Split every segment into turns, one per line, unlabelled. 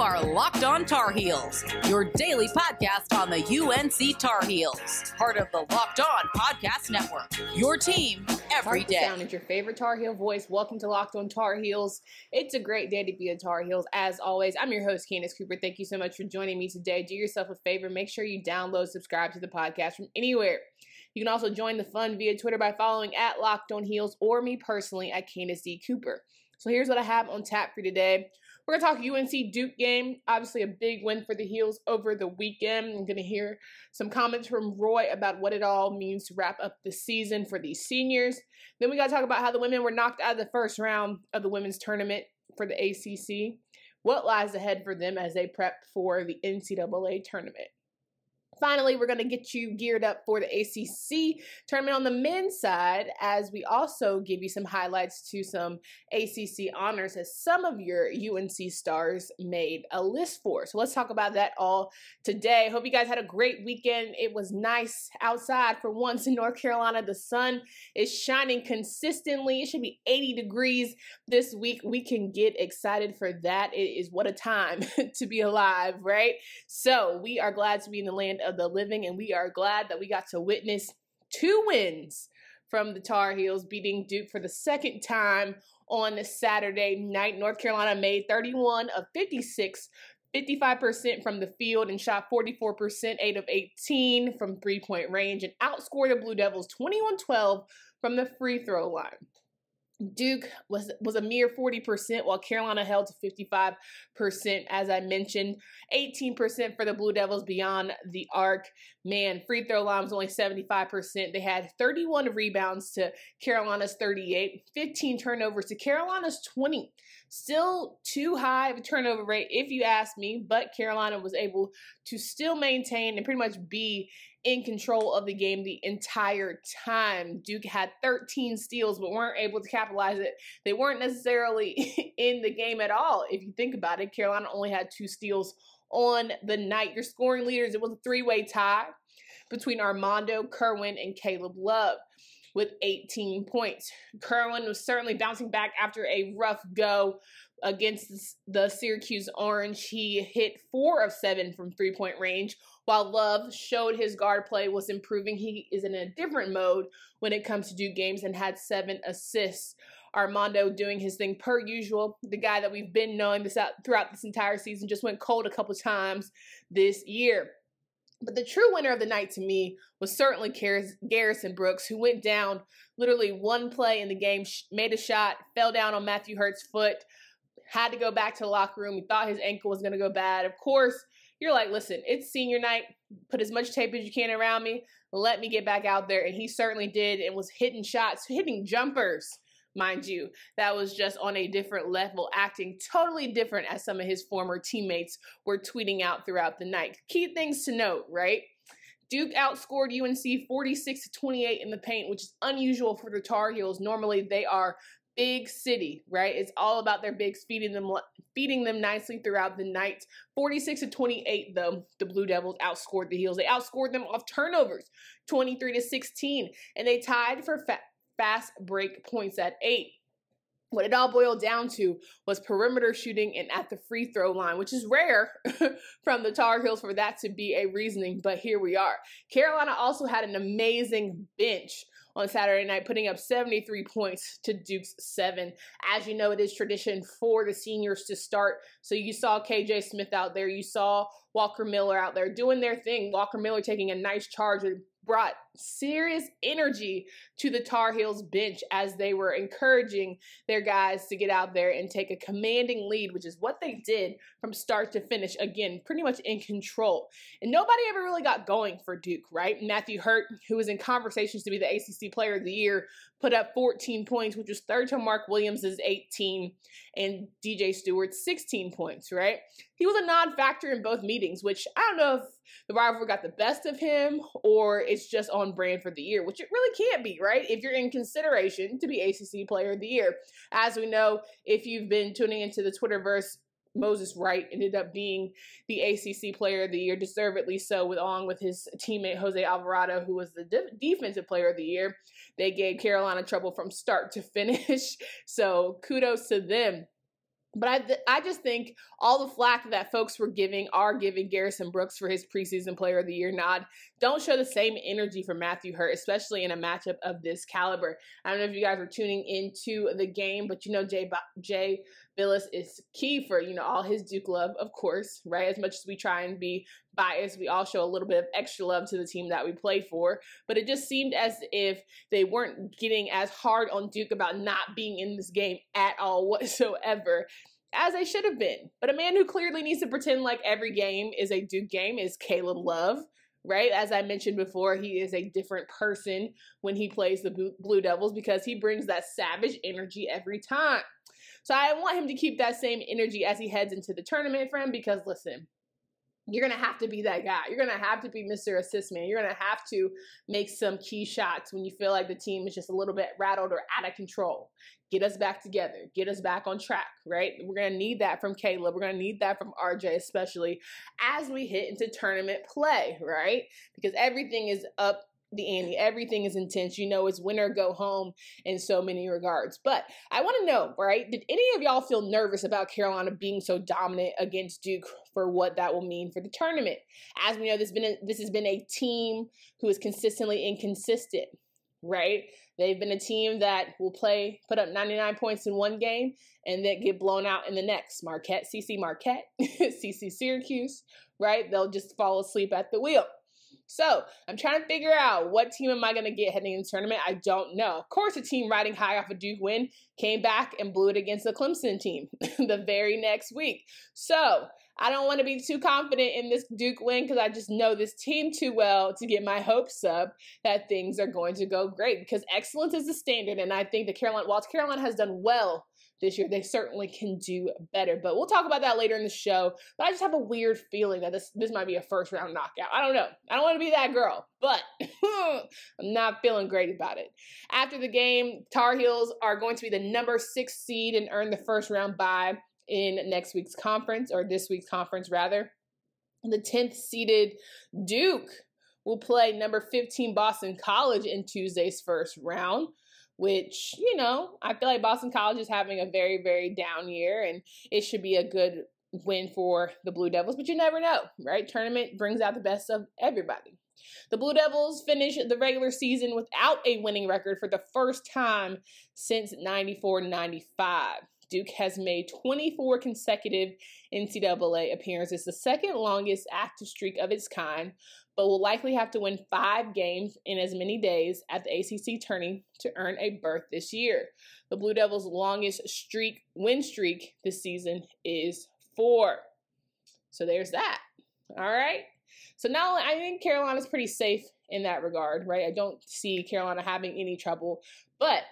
are Locked On Tar Heels, your daily podcast on the UNC Tar Heels, part of the Locked On Podcast Network. Your team every day.
Sound is your favorite Tar Heel voice. Welcome to Locked On Tar Heels. It's a great day to be a Tar Heels. As always, I'm your host, Candace Cooper. Thank you so much for joining me today. Do yourself a favor. Make sure you download, subscribe to the podcast from anywhere. You can also join the fun via Twitter by following at Locked On Heels or me personally at Candace D. Cooper. So here's what I have on tap for today. We're going to talk UNC Duke game. Obviously, a big win for the Heels over the weekend. I'm going to hear some comments from Roy about what it all means to wrap up the season for these seniors. Then we got to talk about how the women were knocked out of the first round of the women's tournament for the ACC. What lies ahead for them as they prep for the NCAA tournament. Finally, we're going to get you geared up for the ACC tournament on the men's side as we also give you some highlights to some ACC honors as some of your UNC stars made a list for. So let's talk about that all today. Hope you guys had a great weekend. It was nice outside for once in North Carolina. The sun is shining consistently. It should be 80 degrees this week. We can get excited for that. It is what a time to be alive, right? So we are glad to be in the land of of the living, and we are glad that we got to witness two wins from the Tar Heels beating Duke for the second time on Saturday night. North Carolina made 31 of 56 55% from the field and shot 44%, 8 of 18 from three point range, and outscored the Blue Devils 21 12 from the free throw line. Duke was was a mere 40%, while Carolina held to 55%, as I mentioned. 18% for the Blue Devils beyond the arc. Man, free throw line was only 75%. They had 31 rebounds to Carolina's 38, 15 turnovers to Carolina's 20. Still too high of a turnover rate, if you ask me, but Carolina was able to still maintain and pretty much be in control of the game the entire time. Duke had 13 steals, but weren't able to capitalize it. They weren't necessarily in the game at all. If you think about it, Carolina only had two steals on the night. Your scoring leaders, it was a three way tie between Armando, Kerwin, and Caleb Love with 18 points. Kerwin was certainly bouncing back after a rough go against the Syracuse Orange. He hit four of seven from three point range, while Love showed his guard play was improving. He is in a different mode when it comes to Duke games and had seven assists. Armando doing his thing per usual. The guy that we've been knowing this out throughout this entire season just went cold a couple times this year. But the true winner of the night to me was certainly Garrison Brooks, who went down literally one play in the game, made a shot, fell down on Matthew Hurt's foot, had to go back to the locker room. He thought his ankle was going to go bad. Of course, you're like, listen, it's senior night. Put as much tape as you can around me. Let me get back out there. And he certainly did and was hitting shots, hitting jumpers, mind you. That was just on a different level, acting totally different as some of his former teammates were tweeting out throughout the night. Key things to note, right? Duke outscored UNC 46 to 28 in the paint, which is unusual for the Tar Heels. Normally, they are big city, right? It's all about their bigs feeding them feeding them nicely throughout the night. 46 to 28 though, the Blue Devils outscored the Heels. They outscored them off turnovers, 23 to 16, and they tied for fa- fast break points at 8. What it all boiled down to was perimeter shooting and at the free throw line, which is rare from the Tar Heels for that to be a reasoning, but here we are. Carolina also had an amazing bench on Saturday night, putting up 73 points to Duke's seven. As you know, it is tradition for the seniors to start. So you saw KJ Smith out there, you saw Walker Miller out there doing their thing. Walker Miller taking a nice charge brought serious energy to the Tar Heels bench as they were encouraging their guys to get out there and take a commanding lead, which is what they did from start to finish. Again, pretty much in control. And nobody ever really got going for Duke, right? Matthew Hurt, who was in conversations to be the ACC Player of the Year, put up 14 points, which was third to Mark Williams' 18 and DJ Steward's 16 points, right? He was a non factor in both meetings, which I don't know if the rivalry got the best of him or it's just on brand for the year, which it really can't be, right? If you're in consideration to be ACC Player of the Year. As we know, if you've been tuning into the Twitterverse, Moses Wright ended up being the ACC Player of the Year, deservedly so, with, along with his teammate Jose Alvarado, who was the de- Defensive Player of the Year. They gave Carolina trouble from start to finish, so kudos to them. But I, I just think all the flack that folks were giving are giving Garrison Brooks for his preseason player of the year nod. Don't show the same energy for Matthew Hurt, especially in a matchup of this caliber. I don't know if you guys were tuning into the game, but you know Jay Jay Bilas is key for you know all his Duke love, of course, right? As much as we try and be biased, we all show a little bit of extra love to the team that we play for. But it just seemed as if they weren't getting as hard on Duke about not being in this game at all whatsoever as they should have been. But a man who clearly needs to pretend like every game is a Duke game is Caleb Love, right? As I mentioned before, he is a different person when he plays the Blue Devils because he brings that savage energy every time. So I want him to keep that same energy as he heads into the tournament, friend, because listen, you're to have to be that guy. You're to have to be Mr. Assist Man. You're to have to make some key shots when you feel like the team is just a little bit rattled or out of control. Get us back together. Get us back on track, right? We're to need that from Caleb. We're to need that from RJ, especially as we hit into tournament play, right? Because everything is up the ante. Everything is intense. You know, it's win or go home in so many regards. But I want to know, right? Did any of y'all feel nervous about Carolina being so dominant against Duke for what that will mean for the tournament? As we know, this been a, this has been a team who is consistently inconsistent. Right? They've been a team that will play, put up 99 points in one game and then get blown out in the next. Marquette, CC Marquette, CC Syracuse, right? They'll just fall asleep at the wheel. So I'm trying to figure out what team am I going to get heading into the tournament. I don't know. Of course, a team riding high off a Duke win came back and blew it against the Clemson team the very next week. So I don't want to be too confident in this Duke win because I just know this team too well to get my hopes up that things are going to go great because excellence is the standard. And I think the Carolina, whilst Carolina has done well this year. They certainly can do better. But we'll talk about that later in the show. But I just have a weird feeling that this this might be a first round knockout. I don't know. I don't want to be that girl, but I'm not feeling great about it. After the game, Tar Heels are going to be the number six seed and earn the first round bye in next week's conference, or this week's conference rather. The 10th seeded Duke will play number 15 Boston College in Tuesday's first round which, you know, I feel like Boston College is having a very, very down year and it should be a good win for the Blue Devils, but you never know, right? Tournament brings out the best of everybody. The Blue Devils finish the regular season without a winning record for the first time since 94 95. Duke has made 24 consecutive NCAA appearances, the second longest active streak of its kind, but will likely have to win five games in as many days at the ACC tourney to earn a berth this year. The Blue Devils' longest streak win streak this season is four. So there's that. All right. So now I think Carolina's pretty safe in that regard, right? I don't see Carolina having any trouble, but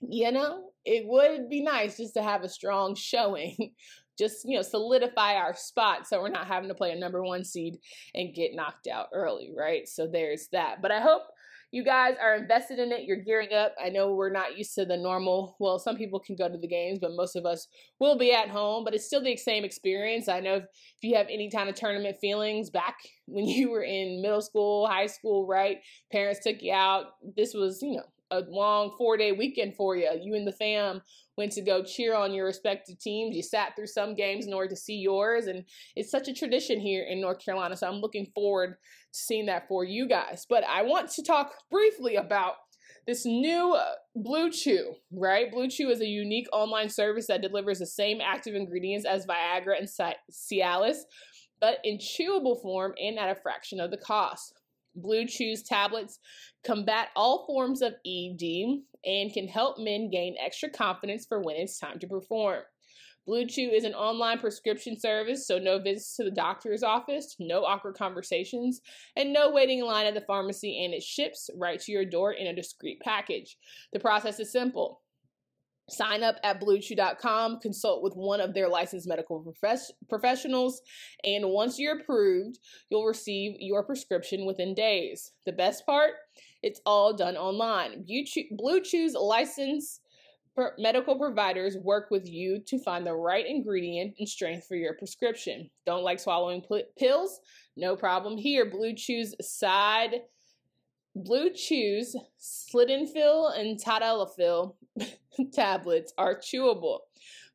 you know, it would be nice just to have a strong showing just you know solidify our spot so we're not having to play a number one seed and get knocked out early right? So there's that. But i hope you guys are invested in it. You're gearing up. I know we're not used to the normal well some people can go to the games but most of us will be at home but it's still the same experience. I know if, if you have any kind of tournament feelings back when you were in middle school high school right? Parents took you out. This was you know a long four day weekend for you. You and the fam went to go cheer on your respective teams. You sat through some games in order to see yours, and it's such a tradition here in North Carolina. So I'm looking forward to seeing that for you guys. But I want to talk briefly about this new uh, Blue Chew, right? Blue Chew is a unique online service that delivers the same active ingredients as Viagra and Cialis, but in chewable form and at a fraction of the cost. Blue Chew's tablets combat all forms of ED and can help men gain extra confidence for when it's time to perform. Blue Chew is an online prescription service, so no visits to the doctor's office, no awkward conversations, and no waiting in line at the pharmacy, and it ships right to your door in a discreet package. The process is simple. Sign up at bluechew.com, consult with one of their licensed medical profess- professionals, and once you're approved, you'll receive your prescription within days. The best part? It's all done online. Blue Chew's licensed medical providers work with you to find the right ingredient and strength for your prescription. Don't like swallowing pills? No problem here. Blue Chew's side Blue Chew's Sildenafil and Tadalafil tablets are chewable.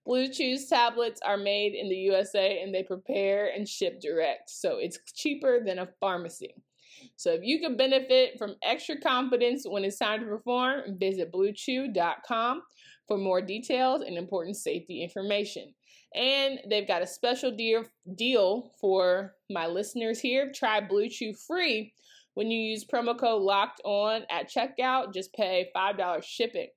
Blue Chews tablets are made in the USA and they prepare and ship direct, so it's cheaper than a pharmacy. So if you can benefit from extra confidence when it's time to perform, visit bluechew.com for more details and important safety information. And they've got a special deal deal for my listeners here. Try Blue Chew free when you use promo code locked on at checkout. Just pay $5 shipping.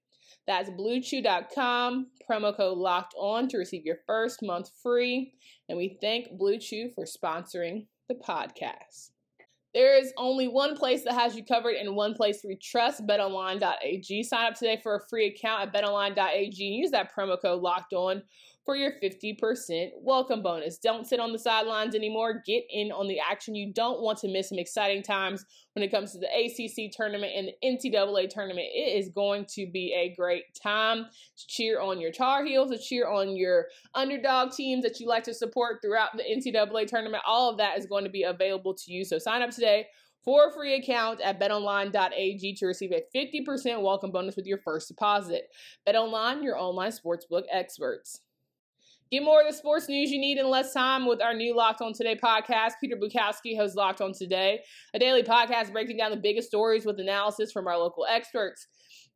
That's bluechew.com, promo code locked on to receive your first month free. And we thank Blue Chew for sponsoring the podcast. There is only one place that has you covered and one place we trust, betonline.ag. Sign up today for a free account at betonline.ag and use that promo code locked on for your 50% welcome bonus. Don't sit on the sidelines anymore. Get in on the action. You don't want to miss some exciting times when it comes to the ACC tournament and the NCAA tournament. It is going to be a great time to cheer on your Tar Heels, to cheer on your underdog teams that you like to support throughout the NCAA tournament. All of that is going to be available to you. So sign up today for a free account at betonline.ag to receive a 50% welcome bonus with your first deposit. BetOnline, your online sportsbook experts. Get more of the sports news you need in less time with our new Locked On Today podcast. Peter Bukowski hosts Locked On Today, a daily podcast breaking down the biggest stories with analysis from our local experts.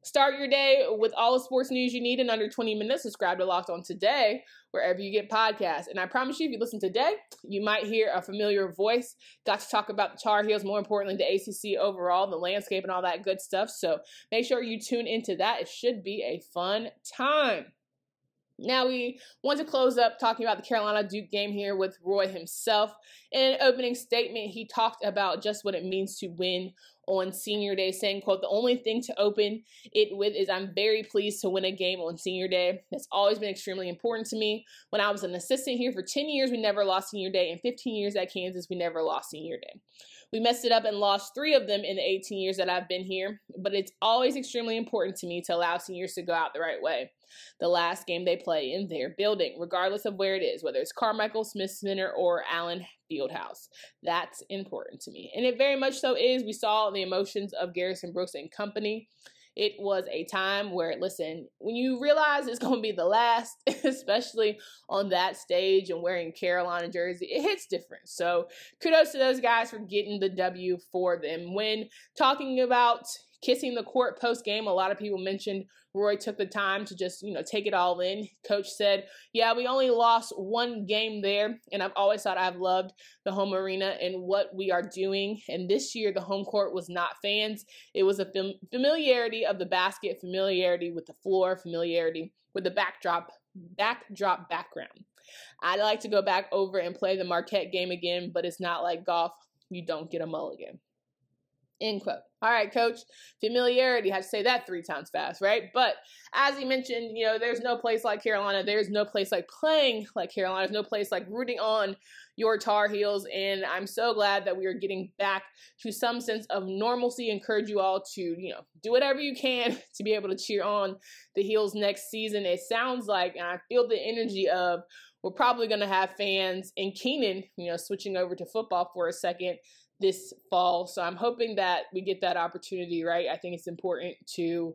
Start your day with all the sports news you need in under 20 minutes. Subscribe to Locked On Today, wherever you get podcasts. And I promise you, if you listen today, you might hear a familiar voice. Got to talk about the Tar Heels, more importantly, the ACC overall, the landscape, and all that good stuff. So make sure you tune into that. It should be a fun time. Now we want to close up talking about the Carolina Duke game here with Roy himself. In an opening statement, he talked about just what it means to win on senior day, saying, quote, the only thing to open it with is I'm very pleased to win a game on senior day. That's always been extremely important to me. When I was an assistant here for 10 years, we never lost senior day. In 15 years at Kansas, we never lost senior day. We messed it up and lost three of them in the 18 years that I've been here, but it's always extremely important to me to allow seniors to go out the right way. The last game they play in their building, regardless of where it is, whether it's Carmichael, Smith Center, or Allen Fieldhouse. That's important to me. And it very much so is. We saw the emotions of Garrison Brooks and company it was a time where, listen, when you realize it's going to be the last, especially on that stage and wearing Carolina jersey, it hits different. So kudos to those guys for getting the W for them. When talking about kissing the court post game. A lot of people mentioned Roy took the time to just, you know, take it all in. Coach said, Yeah, we only lost one game there. And I've always thought I've loved the home arena and what we are doing. And this year, the home court was not fans, it was a fam- familiarity of the basket, familiarity with the floor, familiarity with the backdrop, backdrop background. I'd like to go back over and play the Marquette game again, but it's not like golf. You don't get a mulligan. End quote. All right, coach. Familiarity. I had to say that three times fast, right? But as he mentioned, you know, there's no place like Carolina. There's no place like playing like Carolina. There's no place like rooting on your Tar Heels. And I'm so glad that we are getting back to some sense of normalcy. Encourage you all to, you know, do whatever you can to be able to cheer on the Heels next season. It sounds like, and I feel the energy of, we're probably going to have fans in Kenan, you know, switching over to football for a second this fall. So I'm hoping that we get that opportunity, right? I think it's important to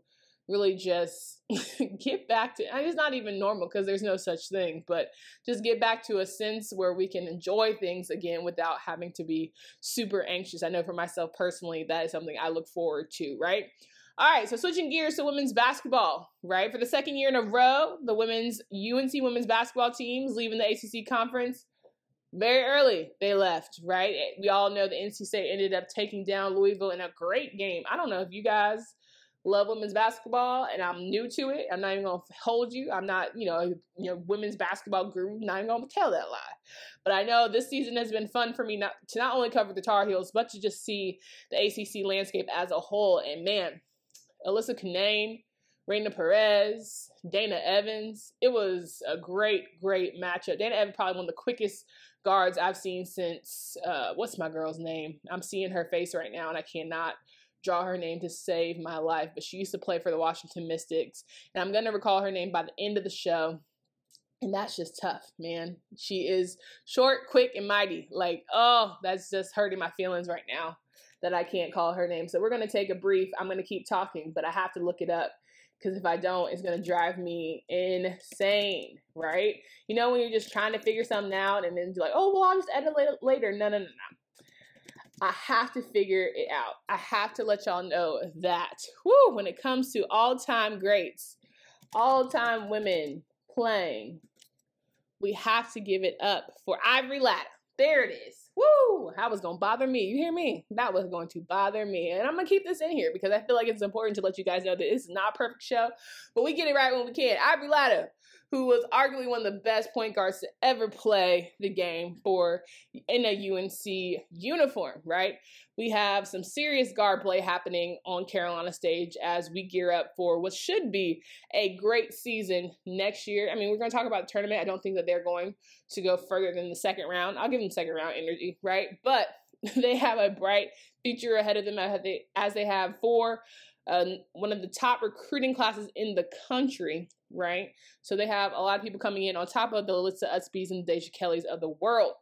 really just get back to it's not even normal because there's no such thing but just get back to a sense where we can enjoy things again without having to be super anxious i know for myself personally that is something i look forward to right all right, so switching gears to women's basketball, right? For the second year in a row, the women's UNC women's basketball teams leaving the ACC conference very early they left, right? We all know the NC State ended up taking down Louisville in a great game. I don't know if you guys love women's basketball and I'm new to it. I'm not even gonna hold you. I'm not, you know, you know, women's basketball guru, not even gonna tell that lie. But I know this season has been fun for me not to not only cover the Tar Heels, but to just see the ACC landscape as a whole. And man, Elissa Cunane, Raina Perez, Dana Evans. It was a great, great matchup. Dana Evans probably one of the quickest guards I've seen since uh, what's my girl's name? I'm seeing her face right now, and I cannot draw her name to save my life. But she used to play for the Washington Mystics, and I'm gonna recall her name by the end of the show. And that's just tough, man. She is short, quick, and mighty. Like, oh, that's just hurting my feelings right now that I can't call her name. So we're gonna take a brief. I'm gonna keep talking, but I have to look it up because if I don't, it's gonna drive me insane, right? You know, when you're just trying to figure something out and then you're like, oh, well, I'll just edit it later. No, no, no, no. I have to figure it out. I have to let y'all know that, whoo, when it comes to all time greats, all time women playing, we have to give it up for Ivory Latta. There it is. Woo! That was gonna bother me. You hear me? That was going to bother me. And I'm gonna keep this in here because I feel like it's important to let you guys know that is not a perfect show, but we get it right when we can. Ivory Latta, who was arguably one of the best point guards to ever play the game for in a UNC uniform, right? We have some serious guard play happening on Carolina stage as we gear up for what should be a great season next year. I mean, we're going to talk about the tournament. I don't think that they're going to go further than the second round. I'll give them second round energy, right? But they have a bright future ahead of them as they, have four um, one of the top recruiting classes in the country, right? So they have a lot of people coming in on top of the Alyssa Ustbys and Deja Kellys of the world.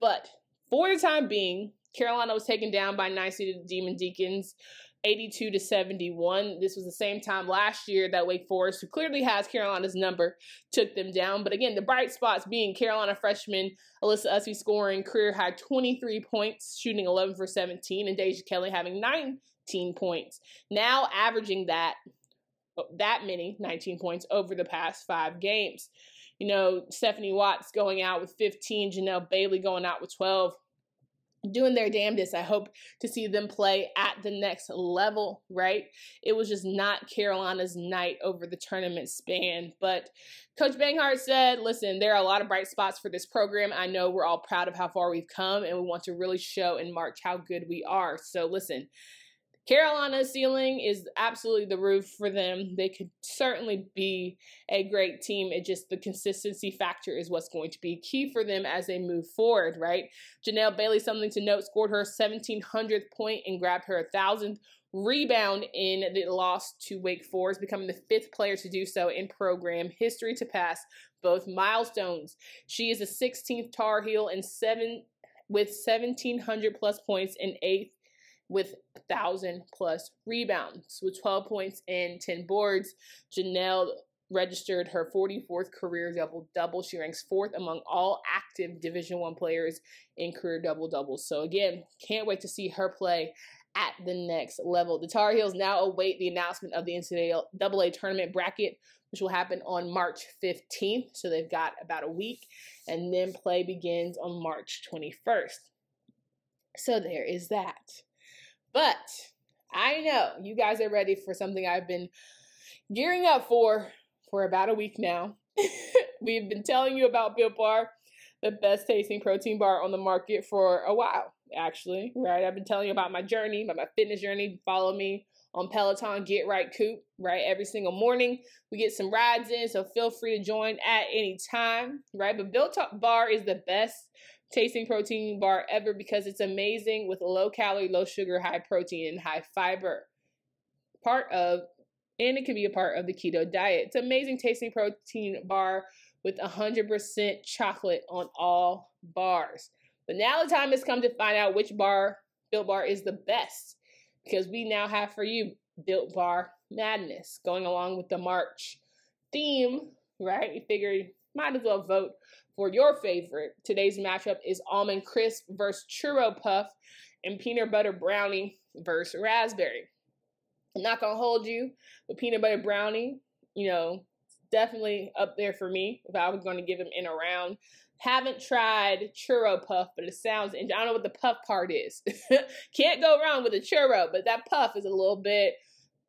But for the time being, Carolina was taken down by nine seeded Demon Deacons. 82 to 71. This was the same time last year that Wake Forest, who clearly has Carolina's number, took them down. But again, the bright spots being Carolina freshman Alyssa Ustby scoring career high 23 points, shooting 11 for 17, and Deja Kelly having 9 19 points. Now averaging that uh, that many 19 points over the past five games. You know, Stephanie Watts going out with 15, Janelle Bailey going out with 12 doing their damnedest. I hope to see them play at the next level, right? It was just not Carolina's night over the tournament span. But Coach Banghart said, listen, there are a lot of bright spots for this program. I know we're all proud of how far we've come, and we want to really show in March how good we are. So listen, Carolina's ceiling is absolutely the roof for them. They could certainly be a great team. It just the consistency factor is what's going to be key for them as they move forward, right? Janelle Bailey, something to note, scored her 1700th point and grabbed her 1000th rebound in the loss to Wake Forest, becoming the fifth player to do so in program history to pass both milestones. She is the 16th Tar Heel and seven with 1700 plus points and eighth with 1,000 plus rebounds. With 12 points and 10 boards, Janelle registered her 44th career double double. She ranks fourth among all active Division One players in career double doubles. So again, can't wait to see her play at the next level. The Tar Heels now await the announcement of the NCAA tournament bracket, which will happen on March 15th. So they've got about a week, and then play begins on March 21st. So there is that. But I know you guys are ready for something I've been gearing up for for about a week now. We've been telling you about Built Bar, the best tasting protein bar on the market for a while, actually, right? I've been telling you about my journey, about my fitness journey. Follow me on Peloton Get Right Coop, right? Every single morning we get some rides in, so feel free to join at any time, right? But Built Bar is the best tasting protein bar ever because it's amazing with low calorie, low sugar, high protein, and high fiber. Part of, and it can be a part of the keto diet. It's amazing tasting protein bar with 100% chocolate on all bars. But now the time has come to find out which bar, Built Bar, is the best because we now have for you Built Bar Madness going along with the March theme, right? We figured might as well vote for your favorite. Today's matchup is almond crisp versus churro puff and peanut butter brownie versus raspberry. I'm not gonna hold you, but peanut butter brownie, you know, definitely up there for me if I was gonna give them in a round. Haven't tried churro puff, but it sounds, and I don't know what the puff part is. Can't go wrong with a churro, but that puff is a little bit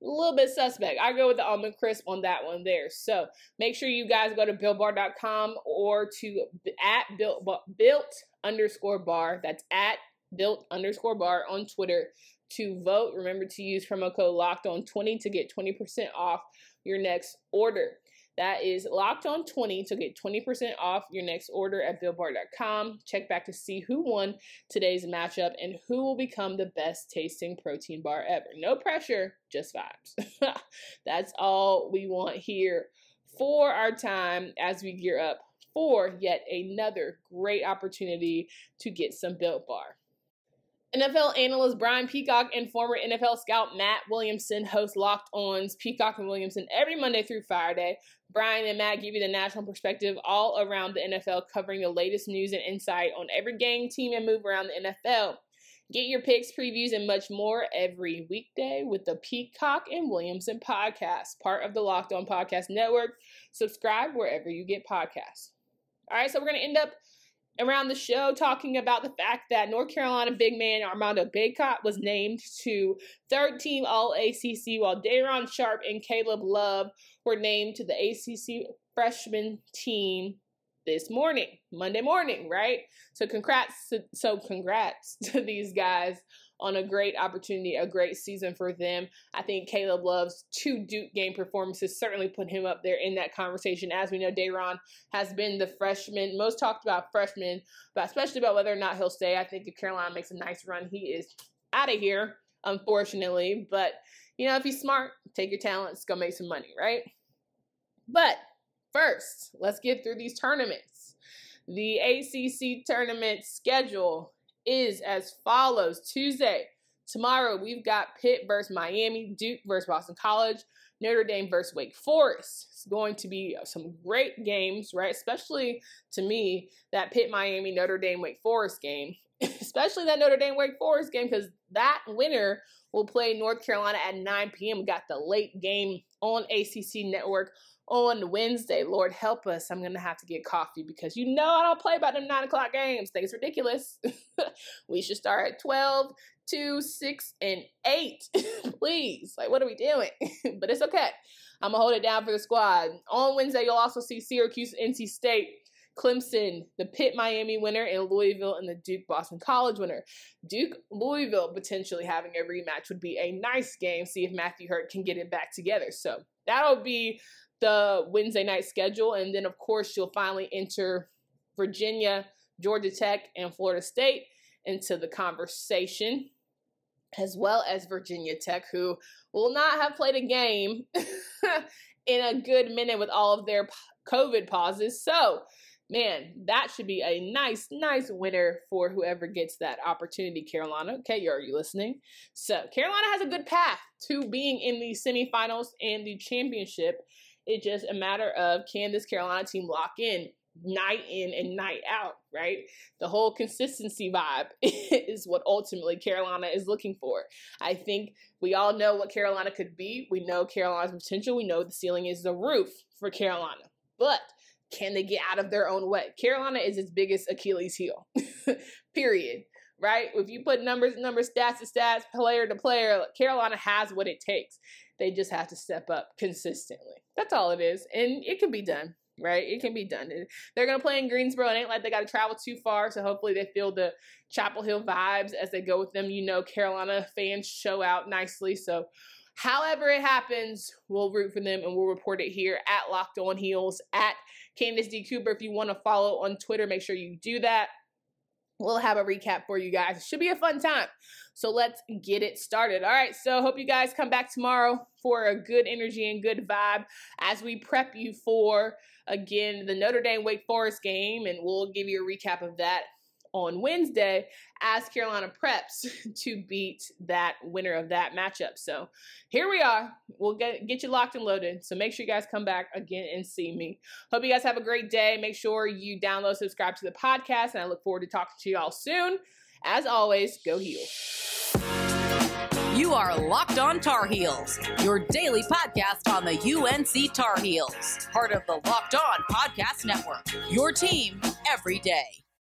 a little bit suspect. I go with the almond crisp on that one there. So make sure you guys go to builtbar.com or to at built, built underscore bar. That's at built underscore bar on Twitter to vote. Remember to use promo code locked on 20 to get 20% off your next order. That is locked on 20 to get 20% off your next order at BuiltBar.com. Check back to see who won today's matchup and who will become the best tasting protein bar ever. No pressure, just vibes. That's all we want here for our time as we gear up for yet another great opportunity to get some Built Bar. NFL analyst Brian Peacock and former NFL scout Matt Williamson host Locked On's Peacock and Williamson every Monday through Friday. Brian and Matt give you the national perspective all around the NFL, covering the latest news and insight on every game, team, and move around the NFL. Get your picks, previews, and much more every weekday with the Peacock and Williamson podcast, part of the Locked On Podcast Network. Subscribe wherever you get podcasts. All right, so we're going to end up around the show talking about the fact that North Carolina big man Armando Bacot was named to third team All ACC, while Day'Ron Sharpe and Caleb Love were named to the ACC freshman team this morning, Monday morning, right? So congrats, so congrats to these guys on a great opportunity, a great season for them. I think Caleb Love's two Duke game performances certainly put him up there in that conversation. As we know, Day'Ron has been the freshman, most talked about freshman, but especially about whether or not he'll stay. I think if Carolina makes a nice run, he is out of here, unfortunately. But, you know, if he's smart, take your talents, go make some money, right? But first, let's get through these tournaments. The ACC tournament schedule is as follows Tuesday, tomorrow we've got Pitt versus Miami, Duke versus Boston College, Notre Dame versus Wake Forest. It's going to be some great games, right? Especially to me, that Pitt Miami Notre Dame Wake Forest game, especially that Notre Dame Wake Forest game, because that winner will play North Carolina at 9 p.m. We got the late game on ACC Network on Wednesday. Lord help us. I'm gonna have to get coffee because you know I don't play by them nine o'clock games. Think it's ridiculous. we should start at 12, 2, 6, and 8. Please. Like, what are we doing? but it's okay. I'm gonna hold it down for the squad. On Wednesday, you'll also see Syracuse, NC State. Clemson, the Pitt Miami winner, and Louisville and the Duke Boston College winner. Duke Louisville potentially having a rematch would be a nice game. See if Matthew Hurt can get it back together. So that'll be the Wednesday night schedule. And then, of course, you'll finally enter Virginia, Georgia Tech, and Florida State into the conversation, as well as Virginia Tech, who will not have played a game in a good minute with all of their COVID pauses. So, man, that should be a nice, nice winner for whoever gets that opportunity, Carolina. Okay, are you listening? So, Carolina has a good path to being in the semifinals and the championship. It's just a matter of can this Carolina team lock in night in and night out, right? The whole consistency vibe is what ultimately Carolina is looking for. I think we all know what Carolina could be. We know Carolina's potential. We know the ceiling is the roof for Carolina. But can they get out of their own way? Carolina is its biggest Achilles heel. Period. Right? If you put numbers, numbers, stats to stats, player to player, Carolina has what it takes. They just have to step up consistently. That's all it is. And it can be done, right? It can be done. They're going to play in Greensboro. It ain't like they got to travel too far. So hopefully they feel the Chapel Hill vibes as they go with them. You know, Carolina fans show out nicely. So however it happens, we'll root for them and we'll report it here at Locked On Heels, at Candace D. Cooper. If you want to follow on Twitter, make sure you do that. We'll have a recap for you guys. It should be a fun time. So let's get it started. All right. So hope you guys come back tomorrow for a good energy and good vibe as we prep you for again the Notre Dame Wake Forest game, and we'll give you a recap of that on Wednesday as Carolina preps to beat that winner of that matchup. So here we are. We'll get get you locked and loaded. So make sure you guys come back again and see me. Hope you guys have a great day. Make sure you download, subscribe to the podcast, and I look forward to talking to you all soon. As always, go heal.
You are Locked On Tar Heels, your daily podcast on the UNC Tar Heels, part of the Locked On Podcast Network. Your team every day.